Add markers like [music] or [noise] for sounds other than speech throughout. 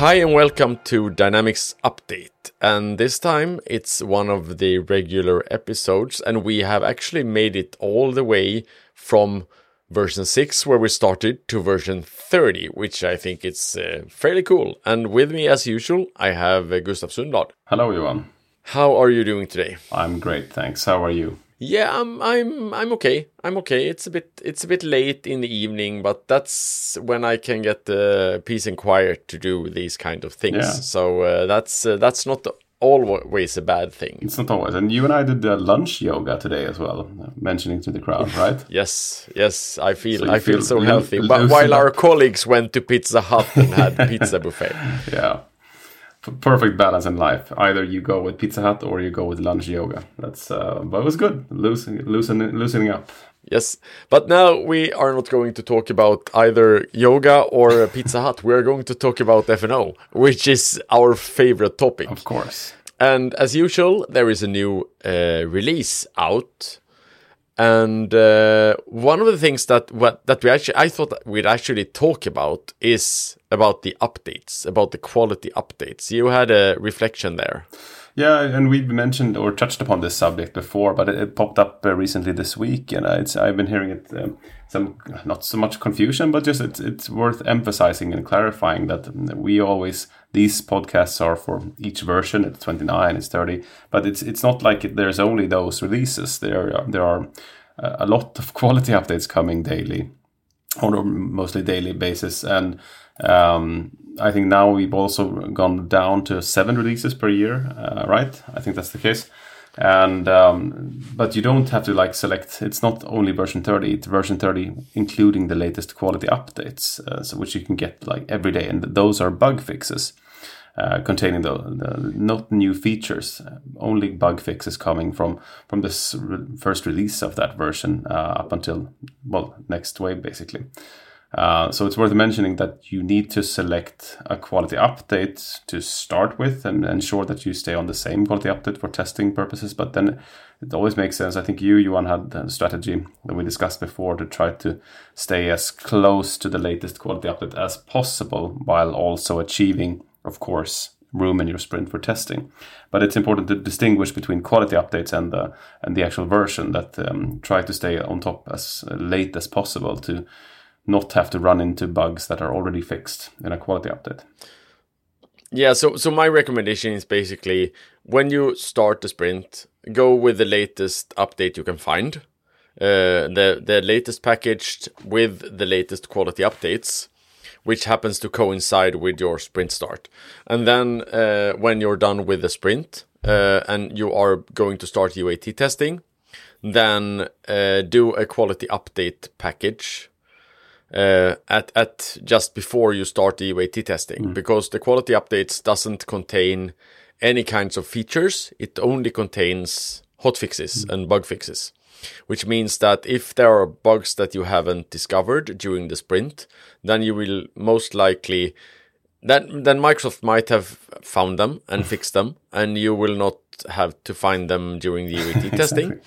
Hi and welcome to Dynamics Update. And this time it's one of the regular episodes, and we have actually made it all the way from version 6 where we started to version 30, which I think is uh, fairly cool. And with me as usual, I have uh, Gustav Sundblad. Hello, Johan. How are you doing today? I'm great, thanks. How are you? Yeah, I'm I'm I'm okay. I'm okay. It's a bit it's a bit late in the evening, but that's when I can get the peace and quiet to do these kind of things. Yeah. So uh, that's uh, that's not always a bad thing. It's not always. And you and I did the lunch yoga today as well, mentioning to the crowd, [laughs] right? Yes, yes, I feel So I feel, feel so healthy. But while our colleagues went to Pizza Hut and had [laughs] pizza buffet. yeah. Perfect balance in life. Either you go with Pizza Hut or you go with lunch yoga. That's uh, but it was good. Loosen, loosening, loosening up. Yes, but now we are not going to talk about either yoga or Pizza Hut. We are going to talk about FNO, which is our favorite topic. Of course. And as usual, there is a new uh, release out. And uh, one of the things that what, that we actually I thought we'd actually talk about is about the updates, about the quality updates. You had a reflection there. Yeah, and we mentioned or touched upon this subject before, but it, it popped up uh, recently this week, and it's I've been hearing it um, some not so much confusion, but just it's it's worth emphasizing and clarifying that we always these podcasts are for each version. It's twenty nine, it's thirty, but it's it's not like it, there's only those releases. There are, there are uh, a lot of [laughs] quality updates coming daily on a mostly daily basis. And um, I think now we've also gone down to seven releases per year, uh, right? I think that's the case. And um, but you don't have to like select. It's not only version 30. It's version 30 including the latest quality updates, uh, so which you can get like every day. And those are bug fixes. Uh, containing the, the not new features, uh, only bug fixes coming from from this re- first release of that version uh, up until well next wave basically. Uh, so it's worth mentioning that you need to select a quality update to start with and ensure that you stay on the same quality update for testing purposes. But then it always makes sense. I think you, Johan, had a strategy that we discussed before to try to stay as close to the latest quality update as possible while also achieving, of course, room in your sprint for testing. But it's important to distinguish between quality updates and the and the actual version. That um, try to stay on top as late as possible to not have to run into bugs that are already fixed in a quality update. Yeah, so so my recommendation is basically when you start the sprint, go with the latest update you can find. Uh, the the latest packaged with the latest quality updates, which happens to coincide with your sprint start. And then uh, when you're done with the sprint uh, and you are going to start UAT testing, then uh, do a quality update package uh, at at just before you start the UAT testing because the quality updates doesn't contain any kinds of features. It only contains hot fixes and bug fixes, which means that if there are bugs that you haven't discovered during the sprint, then you will most likely then then Microsoft might have found them and [laughs] fixed them, and you will not have to find them during the UAT [laughs] testing.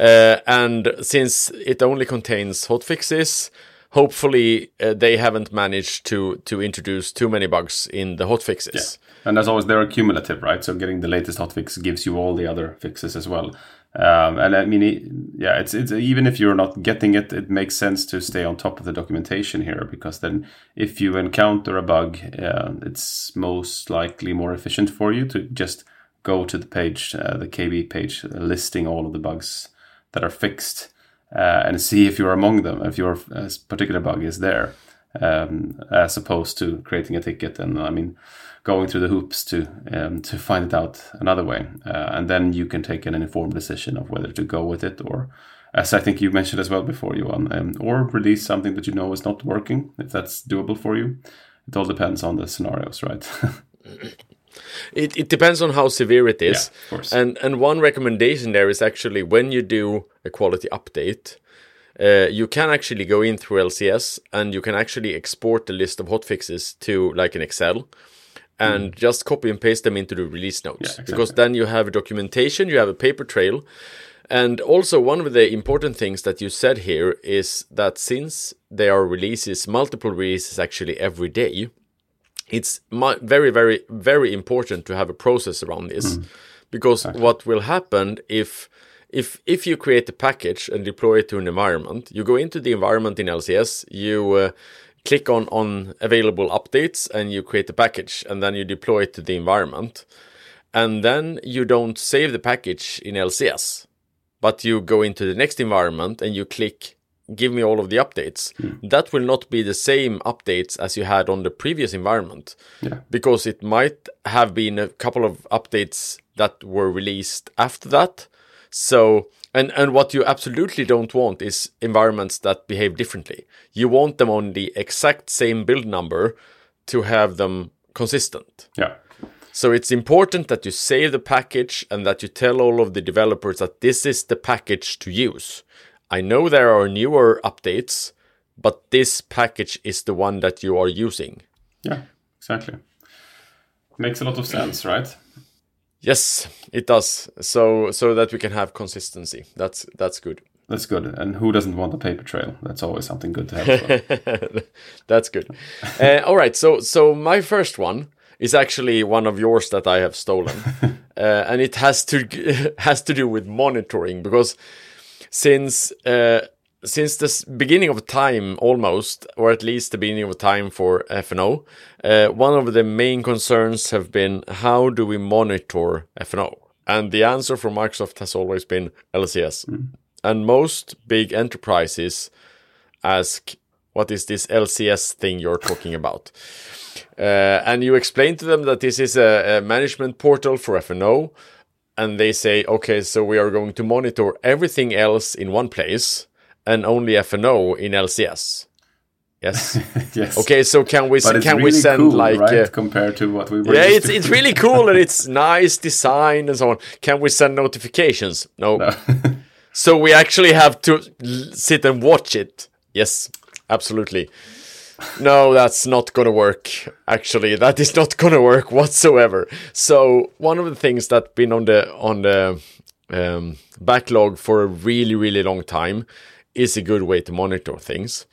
Uh, and since it only contains hot fixes, hopefully uh, they haven't managed to to introduce too many bugs in the hot fixes. And as always, they're cumulative, right? So getting the latest hotfix gives you all the other fixes as well. Um, and I mean, yeah, it's it's even if you're not getting it, it makes sense to stay on top of the documentation here because then if you encounter a bug, uh, it's most likely more efficient for you to just go to the page, uh, the KB page, listing all of the bugs that are fixed uh, and see if you're among them, if your uh, particular bug is there, um, as opposed to creating a ticket and I mean going through the hoops to um, to find it out another way, uh, and then you can take an informed decision of whether to go with it or. As I think you mentioned as well before, Johan, um, or release something that you know is not working, if that's doable for you. It all depends on the scenarios, right? [laughs] It it depends on how severe it is. Yeah. And and one recommendation there is actually when you do a quality update, uh, you can actually go in through LCS and you can actually export the list of hotfixes to like an Excel and just copy and paste them into the release notes Mm. Yeah, exactly. because then you have documentation, you have a paper trail. And also one of the important things that you said here is that since there are releases, multiple releases actually every day, it's very, very, very important to have a process around this, because what will happen if if if you create a package and deploy it to an environment, you go into the environment in LCS, you uh, click on on available updates, and you create the package, and then you deploy it to the environment, and then you don't save the package in LCS, but you go into the next environment and you click give me all of the updates. Hmm. That will not be the same updates as you had on the previous environment Yeah. because it might have been a couple of updates that were released after that. So, and and what you absolutely don't want is environments that behave differently. You want them on the exact same build number to have them consistent. Yeah. So it's important that you save the package and that you tell all of the developers that this is the package to use. I know there are newer updates, but this package is the one that you are using. Yeah. Exactly. Makes a lot of sense, [clears throat] right? Yes, it does. So so that we can have consistency. That's that's good. That's good. And who doesn't want a paper trail? That's always something good to have. [laughs] That's good. uh, all right. So so my first one is actually one of yours that I have stolen, [laughs] uh, and it has to [laughs] has to do with monitoring because since uh, since the beginning of time almost, or at least the beginning of time for FNO, uh, one of the main concerns have been how do we monitor FNO? And the answer from Microsoft has always been LCS. And most big enterprises ask, what is this LCS thing you're talking about? Uh, and you explain to them that this is a, a management portal for FNO, and they say, okay, so we are going to monitor everything else in one place and only FNO in LCS. Yes. [laughs] yes. Okay, so can we can really we send cool, like right? uh, compared to what we were yeah, it's it's really cool and it's [laughs] nice design and so on. Can we send notifications? No. [laughs] so we actually have to l- sit and watch it. Yes, absolutely. No, that's not gonna work. Actually, that is not gonna work whatsoever. So one of the things that's been on the on the um, backlog for a really really long time is a good way to monitor things.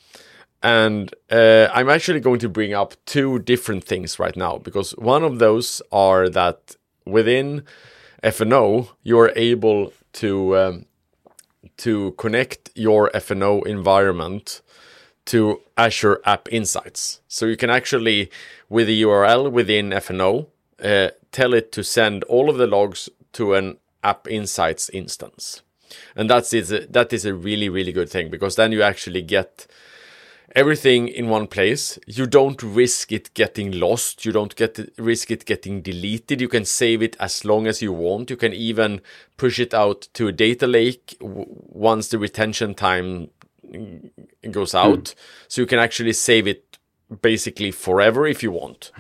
And uh, I'm actually going to bring up two different things right now because one of those are that within FNO you're able to um, to connect your FNO environment to Azure App Insights. So you can actually, with the URL within FNO, uh, tell it to send all of the logs to an App Insights instance. And that's is a, that is a really really good thing because then you actually get everything in one place. You don't risk it getting lost. You don't get risk it getting deleted. You can save it as long as you want. You can even push it out to a data lake once the retention time goes out. So you can actually save it basically forever if you want.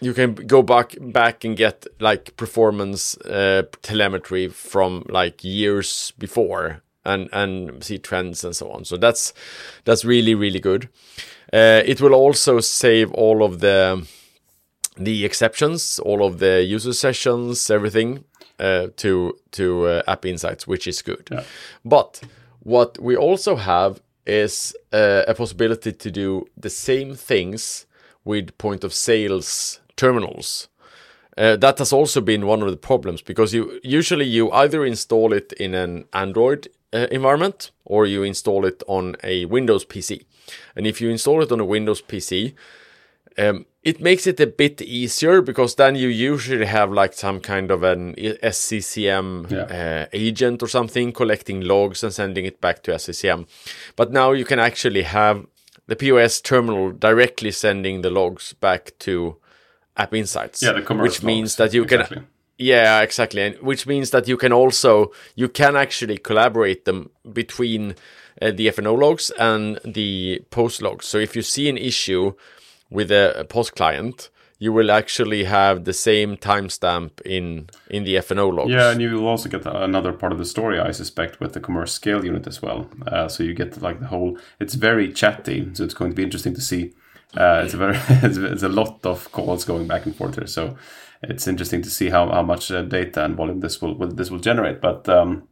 You can go back back and get like performance uh, telemetry from like years before and and see trends and so on. So that's that's really really good. Uh, it will also save all of the the exceptions, all of the user sessions, everything uh, to to uh, App Insights, which is good. Yeah. But what we also have is uh, a possibility to do the same things with point of sales terminals. Uh, that has also been one of the problems because you usually you either install it in an Android uh, environment or you install it on a Windows PC. And if you install it on a Windows PC, um, it makes it a bit easier because then you usually have like some kind of an SCCM Yeah. uh, agent or something collecting logs and sending it back to SCCM. But now you can actually have the POS terminal directly sending the logs back to App Insights. Yeah, the commerce which means logs, that you exactly. can yeah, exactly. And which means that you can also you can actually collaborate them between uh, the FNO logs and the post logs. So if you see an issue with a, post client, you will actually have the same timestamp in in the FNO logs. Yeah, and you will also get another part of the story, I suspect, with the commerce scale unit as well. Uh, so you get like the whole. It's very chatty, so it's going to be interesting to see. Uh, it's a very, [laughs] it's, it's a lot of calls going back and forth here. So it's interesting to see how, how much uh, data and volume this will, will this will generate. But um,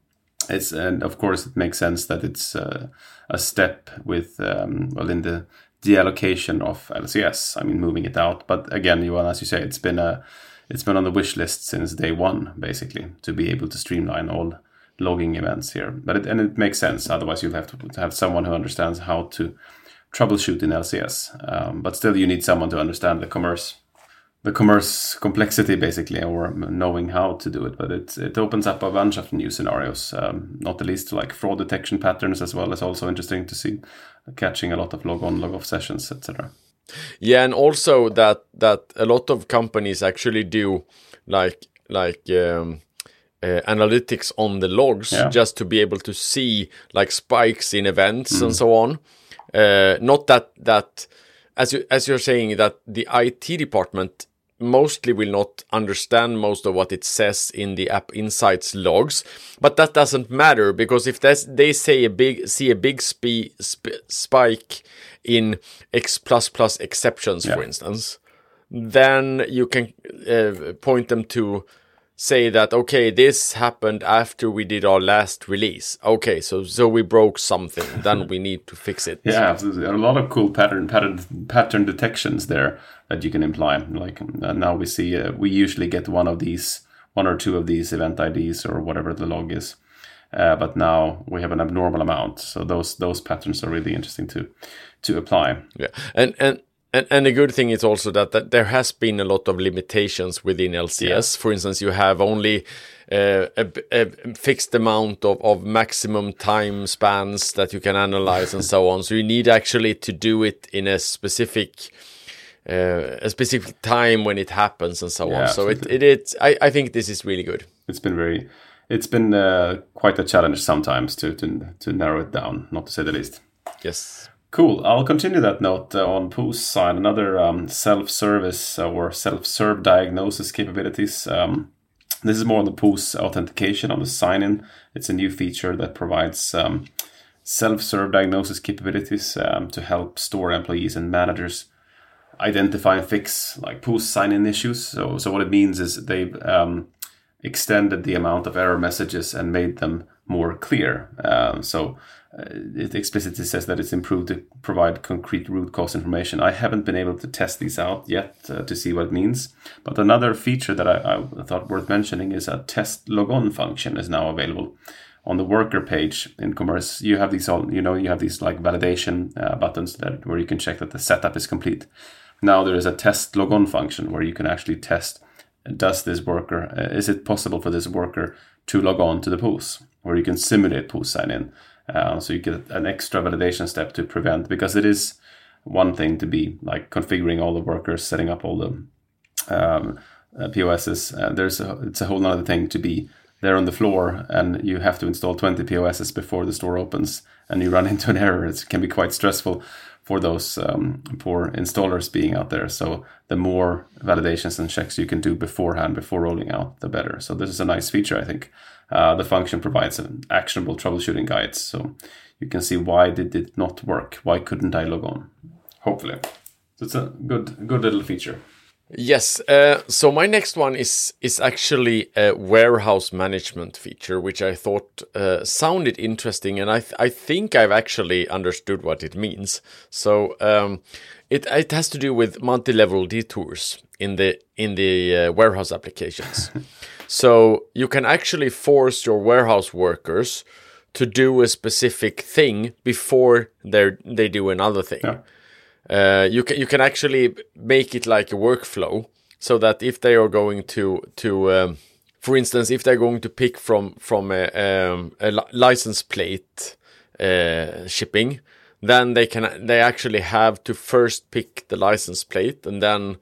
it's and of course it makes sense that it's uh, a step with um, well in the the allocation of LCS. I mean, moving it out. But again, you as you say, it's been a it's been on the wish list since day one, basically, to be able to streamline all logging events here. But it, and it makes sense. Otherwise, you'll have to, to have someone who understands how to troubleshoot in LCS. Um, but still, you need someone to understand the commerce, the commerce complexity, basically, or knowing how to do it. But it it opens up a bunch of new scenarios, um, not the least like fraud detection patterns, as well It's also interesting to see catching a lot of log on, log off sessions, etc. Yeah, and also that that a lot of companies actually do like like um, uh, analytics on the logs Yeah. just to be able to see like spikes in events and so on. Uh, not that that as you as you're saying that the IT department mostly will not understand most of what it says in the app insights logs but that doesn't matter because if they say a big see a big sp, spike in x plus plus exceptions for instance then you can uh, point them to say that okay this happened after we did our last release okay so so we broke something [laughs] then we need to fix it Yeah, absolutely. A lot of cool pattern pattern pattern detections there that you can imply. Like uh, now we see uh, we usually get one of these, one or two of these event IDs or whatever the log is. Uh, but now we have an abnormal amount, so those those patterns are really interesting to to apply. Yeah, and and. And, and the good thing is also that, that there has been a lot of limitations within LCS. For instance, you have only uh, a, a fixed amount of, of maximum time spans that you can analyze and so on. So you need actually to do it in a specific uh, a specific time when it happens and so Yeah, on. So it, it it's I, I think this is really good. It's been very, it's been uh, quite a challenge sometimes to to to narrow it down, not to say the least. Yes. Cool. I'll continue that note uh, on POS side. Another um, self-service uh, or self-serve diagnosis capabilities. Um, this is more on the POS authentication on the sign-in. It's a new feature that provides um, self-serve diagnosis capabilities um, to help store employees and managers identify and fix like POS sign-in issues. So, so what it means is they've um, extended the amount of error messages and made them more clear. Um, so it explicitly says that it's improved to provide concrete root cause information. I haven't been able to test these out yet uh, to see what it means. But another feature that I, I thought worth mentioning is a test logon function is now available on the worker page in commerce. You have these all, you know, you have these like validation uh, buttons that where you can check that the setup is complete. Now there is a test logon function where you can actually test does this worker uh, is it possible for this worker to log on to the POS where you can simulate POS sign in uh, so you get an extra validation step to prevent because it is one thing to be like configuring all the workers setting up all the um, uh, POSs uh, there's a, it's a whole other thing to be there on the floor and you have to install 20 POSs before the store opens and you run [laughs] into an error it can be quite stressful for those um, poor installers being out there. So the more validations and checks you can do beforehand, before rolling out, the better. So this is a nice feature, I think. Uh, the function provides an actionable troubleshooting guides, so you can see why did it not work? Why couldn't I log on? Hopefully, so it's a good, good little feature. Yes. Uh, so my next one is is actually a warehouse management feature, which I thought uh, sounded interesting, and I th- I think I've actually understood what it means. So um, it it has to do with multi-level detours in the in the uh, warehouse applications. [laughs] so you can actually force your warehouse workers to do a specific thing before they they do another thing. Yeah. Uh, you can you can actually make it like a workflow so that if they are going to to um, for instance if they're going to pick from from a, um, a license plate uh, shipping then they can they actually have to first pick the license plate and then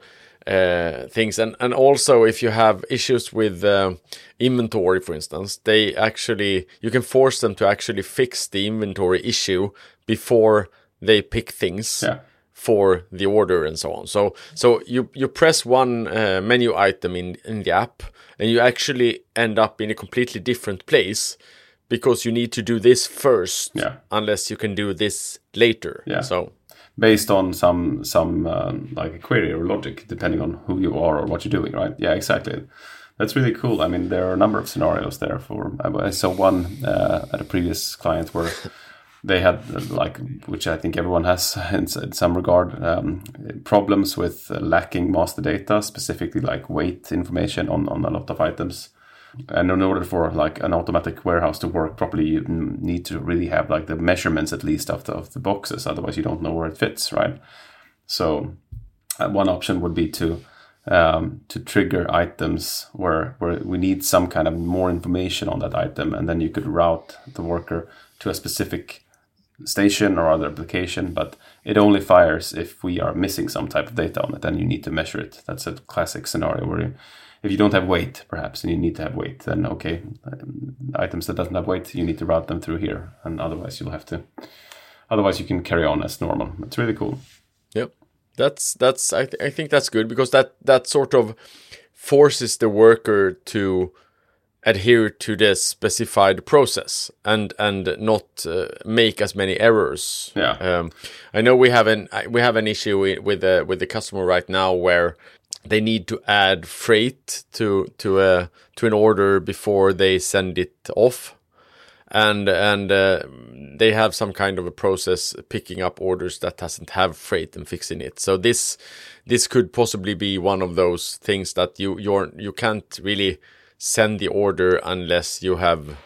uh, things and and also if you have issues with uh, inventory for instance they actually you can force them to actually fix the inventory issue before they pick things Yeah. for the order and so on. So so you you press one uh, menu item in in the app and you actually end up in a completely different place because you need to do this first Yeah. unless you can do this later. Yeah. So based on some some um, like a query or logic, depending on who you are or what you're doing, right? Yeah, exactly. That's really cool. I mean, there are a number of scenarios there. For I saw one uh, at a previous client where they had like which I think everyone has [laughs] in, in some regard um, problems with lacking master data, specifically like weight information on on a lot of items. And in order for like an automatic warehouse to work properly, you need to really have like the measurements at least of the of the boxes. Otherwise, you don't know where it fits, right? So, uh, one option would be to um, to trigger items where where we need some kind of more information on that item, and then you could route the worker to a specific station or other application, but it only fires if we are missing some type of data on it, and you need to measure it. That's a classic scenario where you, if you don't have weight, perhaps, and you need to have weight, then okay, um, items that doesn't have weight, you need to route them through here, and otherwise you'll have to. Otherwise, you can carry on as normal. It's really cool. Yep, that's that's I, th- I think that's good because that that sort of forces the worker to adhere to the specified process and and not uh, make as many errors. Yeah. Um, I know we have an we have an issue with with the with the customer right now where they need to add freight to to a to an order before they send it off. And and uh, they have some kind of a process picking up orders that doesn't have freight and fixing it. So this this could possibly be one of those things that you you're you can't really send the order unless you have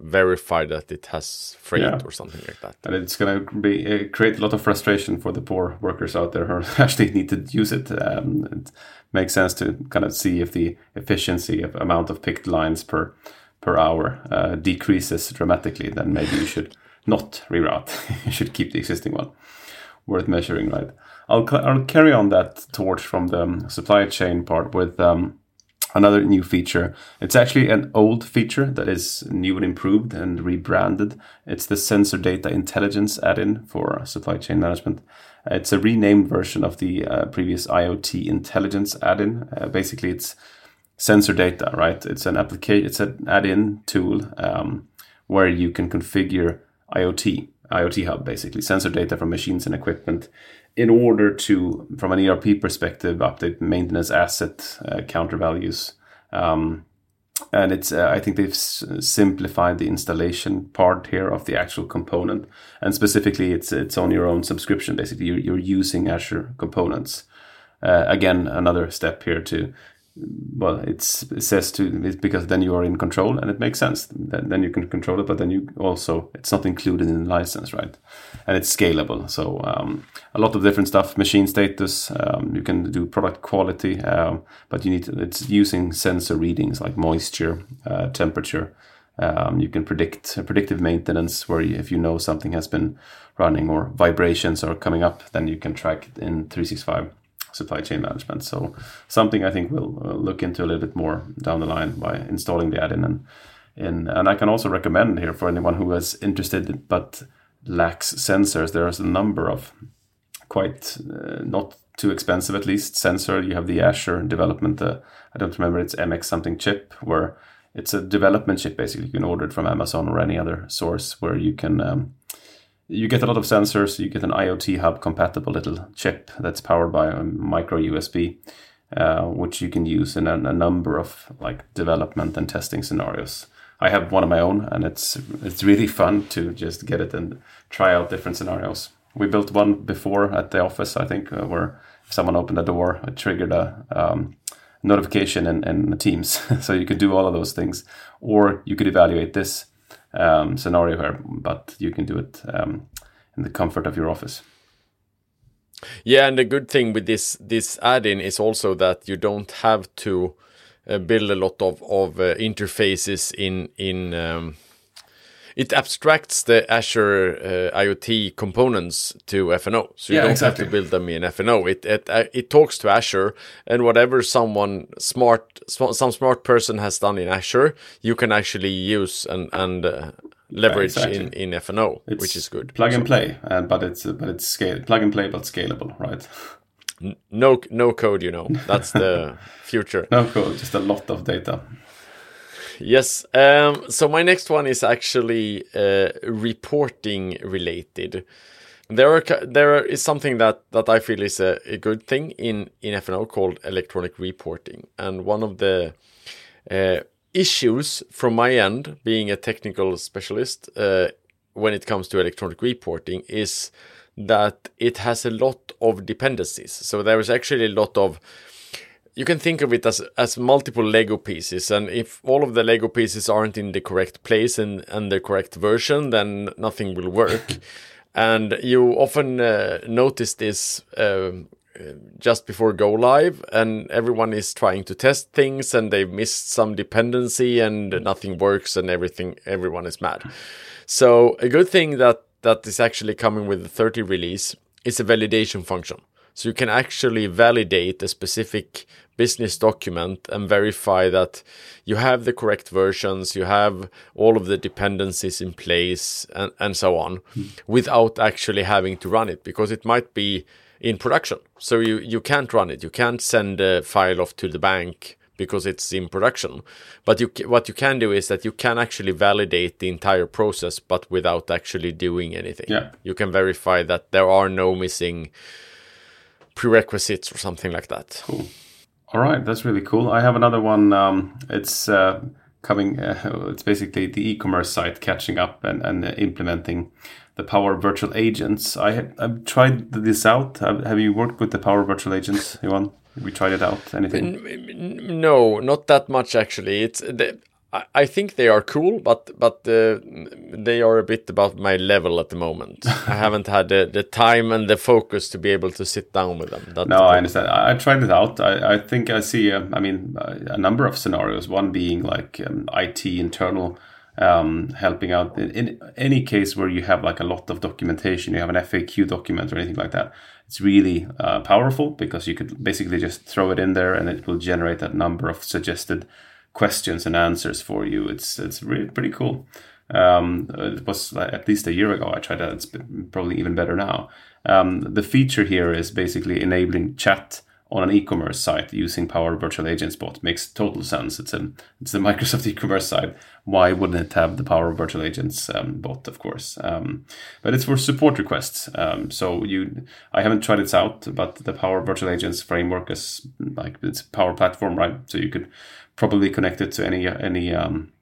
verified that it has freight yeah. or something like that. And it's going to be uh, create a lot of frustration for the poor workers out there who [laughs] actually need to use it. Um, it makes sense to kind of see if the efficiency of amount of picked lines per per hour uh, decreases dramatically. Then maybe you should not reroute. [laughs] you should keep the existing one. Worth measuring, right? I'll I'll carry on that torch from the supply chain part with. Um, another new feature. It's actually an old feature that is new and improved and rebranded. It's the Sensor Data Intelligence add-in for supply chain management. It's a renamed version of the uh, previous IoT Intelligence add-in. Uh, basically, it's sensor data, right? It's an application. It's an add-in tool um, where you can configure IoT, IoT hub, basically sensor data from machines and equipment in order to, from an ERP perspective, update maintenance asset uh, counter values. Um, and it's, uh, I think they've s- simplified the installation part here of the actual component. And specifically, it's it's on your own subscription. Basically, you're, you're using Azure components. Uh, again, another step here to well, it's, it says to it's because then you are in control and it makes sense. Then, then you can control it, but then you also it's not included in the license, right? And it's scalable. So um, a lot of different stuff, machine status. Um, you can do product quality, um, but you need to, it's using sensor readings like moisture, uh, temperature. Um, you can predict predictive maintenance, where you, if you know something has been running or vibrations are coming up, then you can track it in 365 supply chain management. So something I think we'll uh, look into a little bit more down the line by installing the add-in. And, in, and I can also recommend here for anyone who is interested but lacks sensors, there's a number of quite uh, not too expensive at least sensor. You have the Azure development, uh, I don't remember, it's MX something chip where it's a development chip basically. You can order it from Amazon or any other source where you can um, you get a lot of sensors. You get an IoT hub compatible little chip that's powered by a micro USB, uh, which you can use in a, a, number of like development and testing scenarios. I have one of my own, and it's it's really fun to just get it and try out different scenarios. We built one before at the office, I think, uh, where someone opened a door, it triggered a um, notification in, in Teams. [laughs] so you could do all of those things, or you could evaluate this um, scenario here, but you can do it um, in the comfort of your office. Yeah, and the good thing with this this add-in is also that you don't have to uh, build a lot of of uh, interfaces in in um, it abstracts the Azure uh, IoT components to FNO, so you yeah, don't exactly. have to build them in FNO. It it uh, it talks to Azure, and whatever someone smart some smart person has done in Azure, you can actually use and and uh, leverage yeah, exactly. in in FNO, it's which is good. Plug and play, and but it's but it's scale plug and play, but scalable, right? No no code, you know. That's the [laughs] future. no code, just a lot of data. Yes. Um, so my next one is actually uh, reporting related. There are there is something that that I feel is a, a good thing in in FNO called electronic reporting, and one of the uh, issues from my end, being a technical specialist, uh, when it comes to electronic reporting is that it has a lot of dependencies. So there is actually a lot of you can think of it as as multiple Lego pieces, and if all of the Lego pieces aren't in the correct place and and the correct version, then nothing will work. [laughs] and you often uh, notice this. Uh, just before go live and everyone is trying to test things and they've missed some dependency and nothing works and everything everyone is mad so a good thing that that is actually coming with the 30 release is a validation function so you can actually validate a specific business document and verify that you have the correct versions, you have all of the dependencies in place, and, and so on, mm. without actually having to run it because it might be in production. So you, you can't run it. You can't send a file off to the bank because it's in production. But you, what you can do is that you can actually validate the entire process, but without actually doing anything. Yeah. You can verify that there are no missing prerequisites or something like that. Cool. All right, that's really cool. I have another one. Um, it's uh, coming. Uh, [laughs] it's basically the e-commerce site catching up and, and implementing the Power Virtual Agents. I have, I've tried this out. Have, have you worked with the Power Virtual Agents, Johan? We tried it out. Anything? No, not that much actually. It's I think they are cool, but but uh, they are a bit above my level at the moment. I [laughs] haven't had the, the time and the focus to be able to sit down with them. That's no, I understand. I, I, tried it out. I, I think I see. A, I mean, a number of scenarios. One being like um, IT internal um, helping out in, in, any case where you have like a lot of documentation. You have an FAQ document or anything like that. It's really uh, powerful because you could basically just throw it in there and it will generate that number of suggested questions and answers for you. It's it's really pretty cool. Um, it was at least a year ago I tried that. It's probably even better now. Um, the feature here is basically enabling chat on an e-commerce site using Power Virtual Agents bot. Makes total sense. It's a it's the [laughs] Microsoft e-commerce site. Why wouldn't it have the Power Virtual Agents um, bot? Of course, um, but it's for support requests. Um, so you, I haven't tried it out, but the Power Virtual Agents framework is like it's a Power Platform, right? So you could probably connect it to any any um,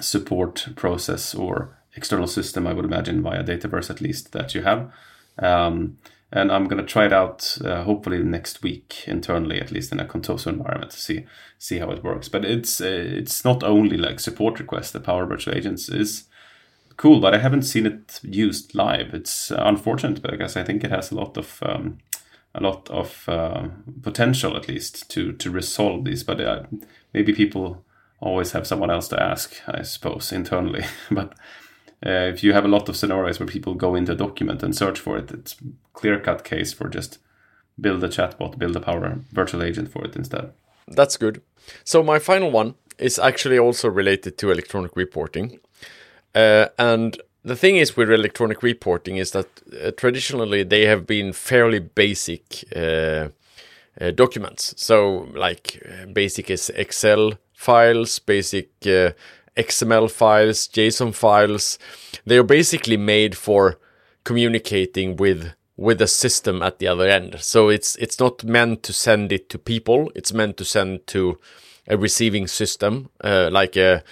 support process or external system. I would imagine via Dataverse at least that you have. Um, and I'm gonna try it out uh, hopefully next week internally, at least in a Contoso environment to see see how it works. But it's uh, it's not only like support requests. The Power Virtual Agents is cool, but I haven't seen it used live. It's uh, unfortunate because I think it has a lot of um, a lot of uh, potential at least to to resolve these. But uh, maybe people always have someone else to ask, I suppose, internally. [laughs] but uh, if you have a lot of scenarios where people go into a document and search for it, it's clear cut case for just build a chatbot, build a power virtual agent for it instead. That's good. So my final one is actually also related to electronic reporting, uh, and the thing is with electronic reporting is that uh, traditionally they have been fairly basic uh, uh, documents. So like uh, basic Excel files, basic uh, XML files, JSON files. They are basically made for communicating with with a system at the other end. So it's it's not meant to send it to people. It's meant to send to a receiving system, uh, like a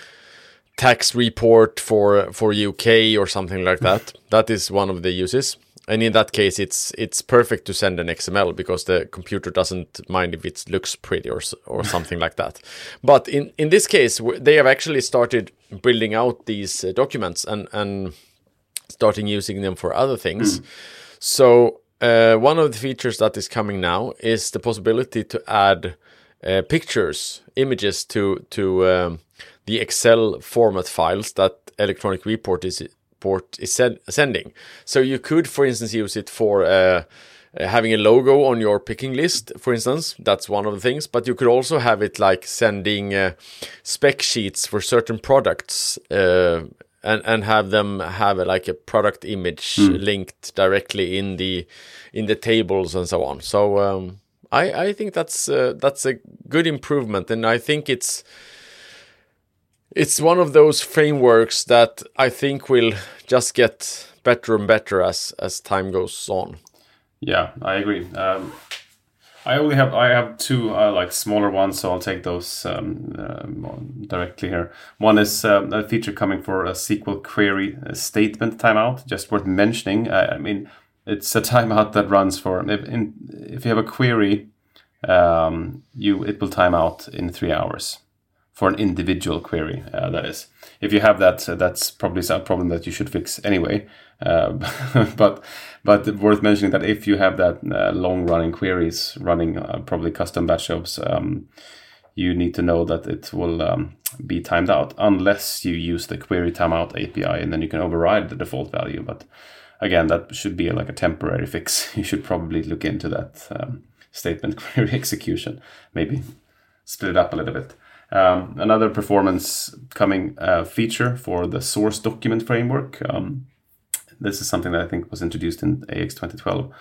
tax report for for UK or something like that. that is one of the uses. And in that case, it's it's perfect to send an XML because the computer doesn't mind if it looks pretty or or [laughs] something like that. But in in this case, they have actually started building out these uh, documents and and starting using them for other things. Mm. So uh, one of the features that is coming now is the possibility to add uh, pictures, images to to um, the Excel format files that electronic report is port is sending. So you could, for instance, use it for uh, uh, having a logo on your picking list, for instance. That's one of the things. But you could also have it like sending uh, spec sheets for certain products. Uh, and, and have them have a, like a product image mm. linked directly in the in the tables and so on. So um, I I think that's uh, that's a good improvement, and I think it's it's one of those frameworks that I think will just get better and better as as time goes on. Yeah, I agree. Um, I only have I have two uh, like smaller ones, so I'll take those um, uh, directly here. One is um, a feature coming for a SQL query statement timeout. Just worth mentioning. I, I mean, it's a [laughs] timeout that runs for if, in, if you have a query, um, you it will time out in three hours for an individual query. Uh, that is, if you have that, uh, that's probably a problem that you should fix anyway. Uh, [laughs] but but worth mentioning that if you have that uh, long running queries running uh, probably custom batch jobs, um, you need to know that it will um, be timed out unless you use the query timeout API, and then you can override the default value. But again, that should be like a temporary fix. [laughs] You should probably look into that um, statement [laughs] query execution, maybe split it up a little bit. Um, another performance coming uh, feature for the source document framework. Um, this is something that I think was introduced in AX 2012.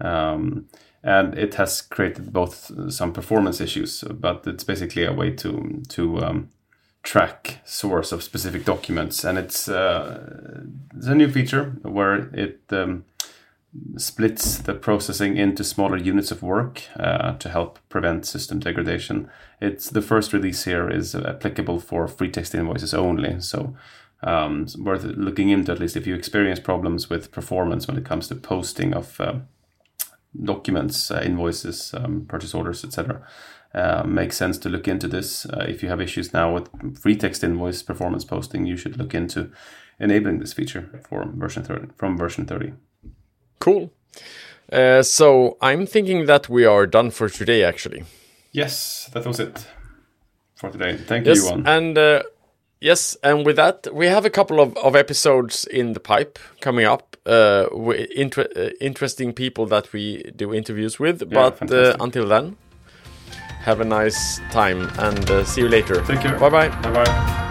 Um, and it has created both some performance issues, but it's basically a way to to um, track source of specific documents, and it's, uh, it's a new feature where it um, splits the processing into smaller units of work uh, to help prevent system degradation. It's the first release here is applicable for free text invoices only, so um, worth looking into at least if you experience problems with performance when it comes to posting of uh, documents, uh, invoices, um, purchase orders, etc. Uh, makes sense to look into this. Uh, if you have issues now with free text invoice performance posting, you should look into enabling this feature for version 30, from version 30. Cool. Uh, so I'm thinking that we are done for today, actually. Yes, that was it for today. Thank yes, you, Johan. And uh, yes, and with that, we have a couple of, of episodes in the pipe coming up. Uh, with inter- uh, interesting people that we do interviews with. Yeah, but uh, until then, have a nice time and uh, see you later. Take care. Bye bye. Bye bye.